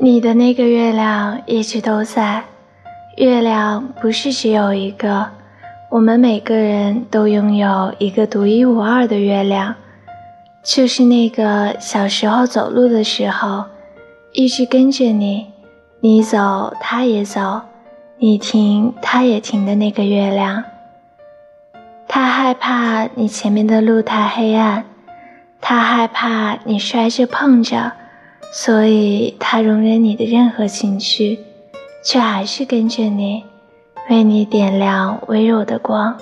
你的那个月亮一直都在。月亮不是只有一个，我们每个人都拥有一个独一无二的月亮，就是那个小时候走路的时候，一直跟着你，你走它也走，你停它也停的那个月亮。它害怕你前面的路太黑暗，它害怕你摔着碰着。所以，他容忍你的任何情绪，却还是跟着你，为你点亮微弱的光。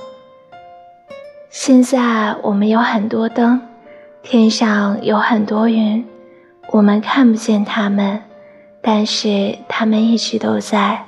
现在我们有很多灯，天上有很多云，我们看不见它们，但是它们一直都在。